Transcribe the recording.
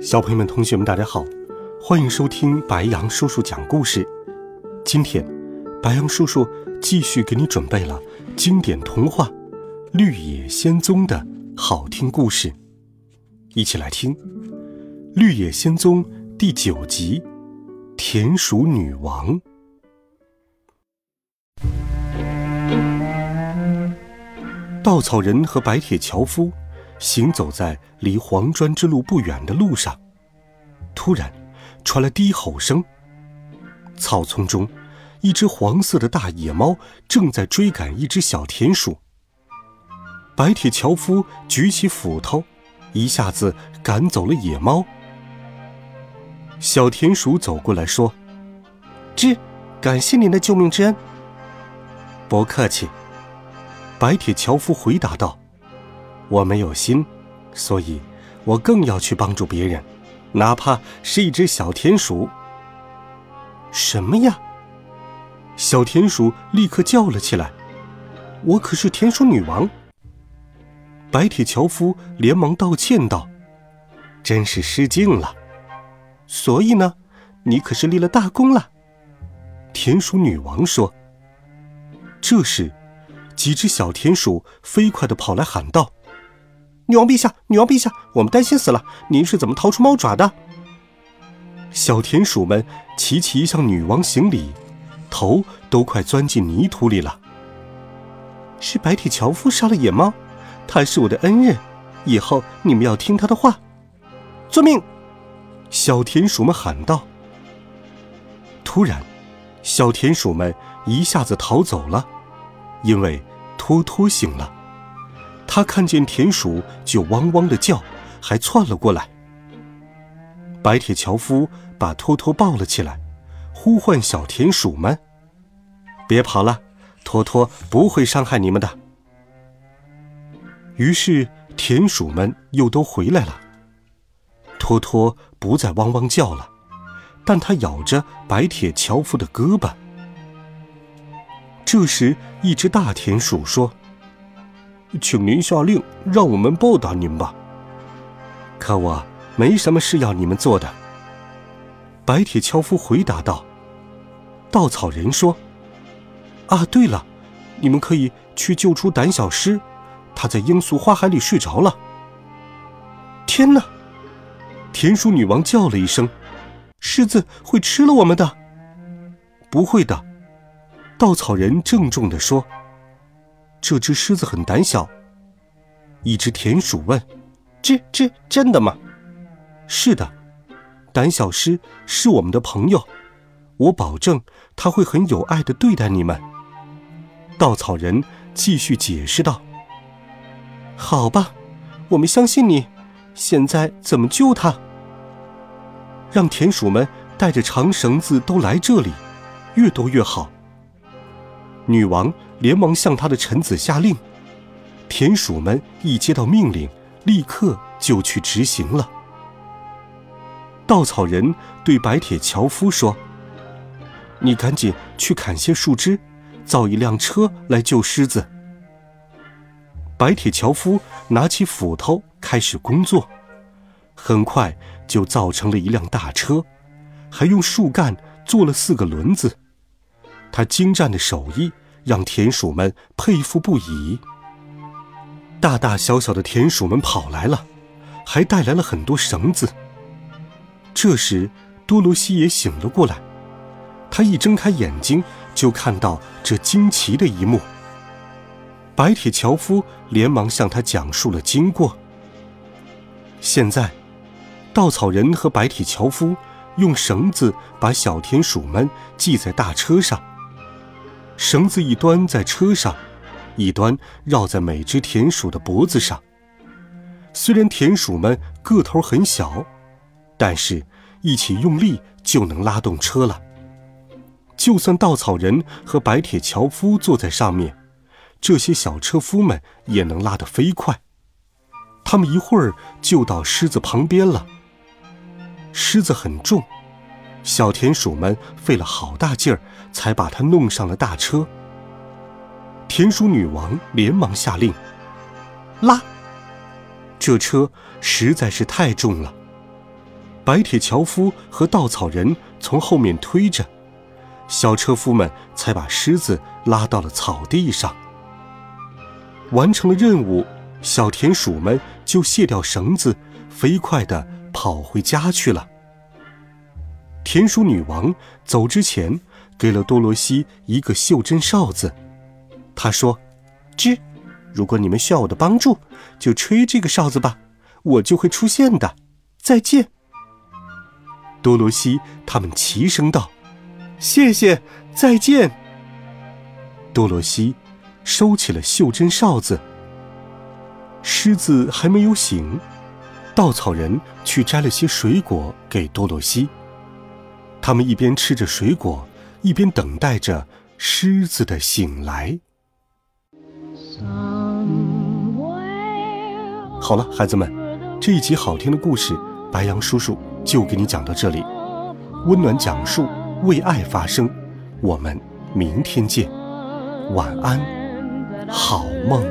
小朋友们、同学们，大家好，欢迎收听白羊叔叔讲故事。今天，白羊叔叔继续给你准备了经典童话《绿野仙踪》的好听故事，一起来听《绿野仙踪》第九集《田鼠女王》。稻草人和白铁樵夫。行走在离黄砖之路不远的路上，突然传来低吼声。草丛中，一只黄色的大野猫正在追赶一只小田鼠。白铁樵夫举起斧头，一下子赶走了野猫。小田鼠走过来说：“吱，感谢您的救命之恩。”不客气。白铁樵夫回答道。我没有心，所以，我更要去帮助别人，哪怕是一只小田鼠。什么呀？小田鼠立刻叫了起来：“我可是田鼠女王！”白铁樵夫连忙道歉道：“真是失敬了。”所以呢，你可是立了大功了。田鼠女王说。这时，几只小田鼠飞快的跑来喊道。女王陛下，女王陛下，我们担心死了！您是怎么逃出猫爪的？小田鼠们齐齐向女王行礼，头都快钻进泥土里了。是白铁樵夫杀了野猫，他是我的恩人，以后你们要听他的话。遵命！小田鼠们喊道。突然，小田鼠们一下子逃走了，因为托托醒了。他看见田鼠就汪汪的叫，还窜了过来。白铁樵夫把托托抱了起来，呼唤小田鼠们：“别跑了，托托不会伤害你们的。”于是田鼠们又都回来了。托托不再汪汪叫了，但他咬着白铁樵夫的胳膊。这时，一只大田鼠说。请您下令，让我们报答您吧。可我没什么事要你们做的。”白铁樵夫回答道。稻草人说：“啊，对了，你们可以去救出胆小狮，他在罂粟花海里睡着了。”天哪！田鼠女王叫了一声：“狮子会吃了我们的？”不会的，稻草人郑重地说。这只狮子很胆小。一只田鼠问：“这这真的吗？”“是的，胆小狮是我们的朋友，我保证他会很有爱的对待你们。”稻草人继续解释道：“好吧，我们相信你。现在怎么救他？让田鼠们带着长绳子都来这里，越多越好。”女王。连忙向他的臣子下令，田鼠们一接到命令，立刻就去执行了。稻草人对白铁樵夫说：“你赶紧去砍些树枝，造一辆车来救狮子。”白铁樵夫拿起斧头开始工作，很快就造成了一辆大车，还用树干做了四个轮子。他精湛的手艺。让田鼠们佩服不已。大大小小的田鼠们跑来了，还带来了很多绳子。这时，多罗西也醒了过来，他一睁开眼睛，就看到这惊奇的一幕。白铁樵夫连忙向他讲述了经过。现在，稻草人和白铁樵夫用绳子把小田鼠们系在大车上。绳子一端在车上，一端绕在每只田鼠的脖子上。虽然田鼠们个头很小，但是，一起用力就能拉动车了。就算稻草人和白铁樵夫坐在上面，这些小车夫们也能拉得飞快。他们一会儿就到狮子旁边了。狮子很重，小田鼠们费了好大劲儿才把它弄上了大车。田鼠女王连忙下令：“拉！”这车实在是太重了。白铁樵夫和稻草人从后面推着。小车夫们才把狮子拉到了草地上。完成了任务，小田鼠们就卸掉绳子，飞快地跑回家去了。田鼠女王走之前，给了多罗西一个袖珍哨子。她说：“吱，如果你们需要我的帮助，就吹这个哨子吧，我就会出现的。再见。”多罗西他们齐声道。谢谢，再见。多罗西收起了袖珍哨子。狮子还没有醒，稻草人去摘了些水果给多罗西。他们一边吃着水果，一边等待着狮子的醒来。好了，孩子们，这一集好听的故事，白杨叔叔就给你讲到这里。温暖讲述。为爱发声，我们明天见，晚安，好梦。